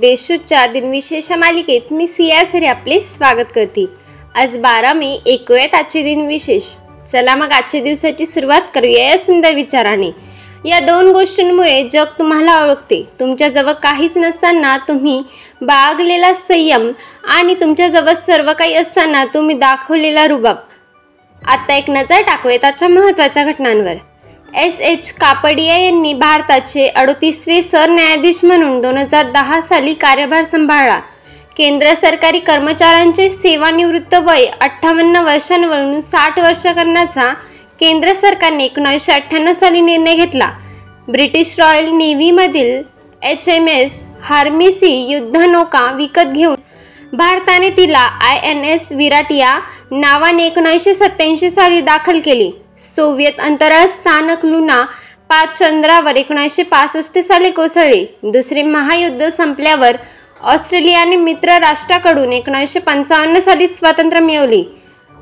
देशूच्या दिनविशेष मालिकेत मी सिया सरे आपले स्वागत करते. आज बारा मे ऐकूयात आजचे दिनविशेष. चला मग आजच्या दिवसाची सुरुवात करूया या सुंदर विचाराने. या दोन गोष्टींमुळे जग तुम्हाला ओळखते. तुमच्याजवळ काहीच नसताना तुम्ही बागलेला संयम आणि तुमच्याजवळ सर्व काही असताना तुम्ही दाखवलेला रुबाब. आता एक नजर टाकूयात आजच्या महत्त्वाच्या घटनांवर. एस एच कापडिया यांनी भारताचे अडतीसवे सरन्यायाधीश म्हणून दोन हजार दहा साली कार्यभार सांभाळला. केंद्र सरकारी कर्मचाऱ्यांचे सेवानिवृत्त वय अठ्ठावन्न वर्षांवरून साठ वर्ष करण्याचा केंद्र सरकारने एकोणीसशे अठ्ठ्याण्णव साली निर्णय घेतला. ब्रिटिश रॉयल नेव्हीमधील एच एम एस हार्मिसी युद्धनौका विकत घेऊन भारताने तिला आय एन एस विराट या नावाने एकोणीसशे सत्याऐंशी साली दाखल केली. सोव्हिएत अंतराळ स्थानक लुना पाच चंद्रावर एकोणीसशे पासष्ट साली कोसळले. दुसरे महायुद्ध संपल्यावर ऑस्ट्रेलियाने मित्र राष्ट्राकडून एकोणीसशे पंचावन्न साली स्वातंत्र्य मिळवले.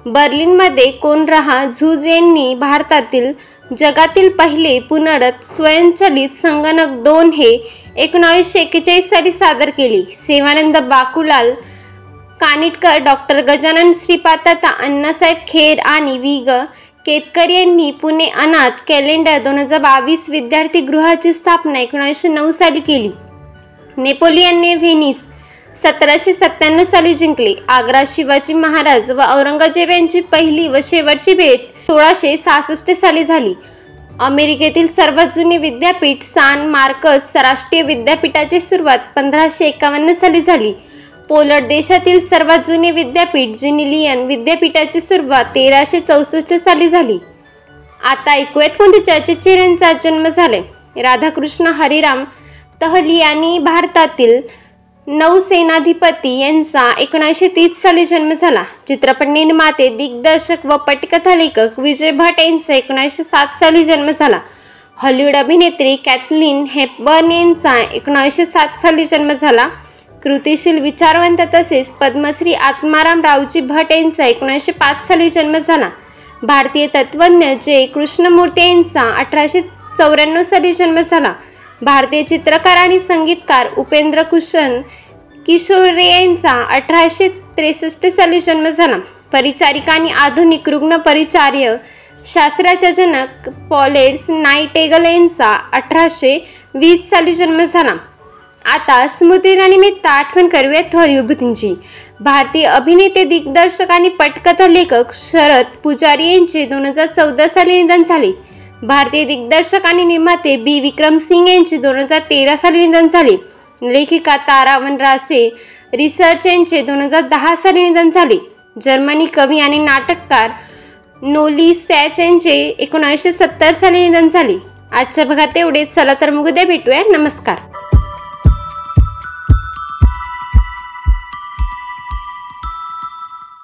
बर्लिनमध्ये कोनराहा झुज यांनी भारतातील जगातील पहिले पुनरत स्वयंचलित संगणक दोन हे एकोणावीसशे एक्केचाळीस साली सादर केले. सेवानंद बाकुलाल कानिटकर डॉक्टर गजानन श्रीपाता अण्णासाहेब खेर आणि वी ग केतकर यांनी पुणे अनाथ कॅलेंडर दोन हजार बावीस विद्यार्थी गृहाची स्थापना एकोणीसशे नऊ साली केली. नेपोलियनने व्हेनिस सतराशे सत्त्याण्णव साली जिंकले. आग्रा शिवाजी महाराज व औरंगजेब यांची पहिली व शेवटची भेट सोळाशे सहासष्ट साली झाली. अमेरिकेतील सर्वात जुने विद्यापीठ सान मार्कस राष्ट्रीय विद्यापीठाची सुरुवात पंधराशे एकावन्न साली झाली. पोलंड देशातील सर्वात जुने विद्यापीठ जिनिलियन विद्यापीठाची सुरुवात तेराशे चौसष्ट साली झाली. आता ऐकूयात कोणत्या चर्चित यांचा जन्म झालाय. राधाकृष्ण हरिराम तहली यांनी भारतातील नौसेनाधिपती यांचा एकोणीसशे तीस साली जन्म झाला. चित्रपट निर्माते दिग्दर्शक व पटकथा लेखक विजय भट यांचा एकोणीसशे सात साली जन्म झाला. हॉलिवूड अभिनेत्री कॅथलीन हेपबर्न यांचा एकोणीसशे सात साली जन्म झाला. कृतिशील विचारवंत तसेच पद्मश्री आत्माराम रावजी भट यांचा एकोणीसशे पाच साली जन्म झाला. भारतीय तत्वज्ञ जे कृष्णमूर्ती यांचा अठराशे चौऱ्याण्णव साली जन्म झाला. भारतीय चित्रकार आणि संगीतकार उपेंद्र कुशन किशोरे यांचा अठराशे त्रेसष्ट साली जन्म झाला. परिचारिका आणि आधुनिक रुग्ण परिचार्य शास्त्राच्या जनक पॉलेर्स नाईटेगल यांचा अठराशे वीस साली जन्म झाला. आता स्मृतीनिमित्त आठवण करूया थोर विभूतींची. भारतीय अभिनेते दिग्दर्शक आणि पटकथा लेखक शरद पुजारी यांचे दोन हजार चौदा साली निधन झाले. भारतीय दिग्दर्शक आणि निर्माते बी. विक्रम सिंग यांचे दोन हजार तेरा साली निधन झाले. लेखिका तारा वनरासे रिसर्च यांचे दोन हजार दहा साली निधन झाले. जर्मनी कवी आणि नाटककार नोली स्टॅच यांचे एकोणीसशे सत्तर साली निधन झाले. आजच्या भागात तेवढेच. चला तर मग उद्या भेटूया. नमस्कार.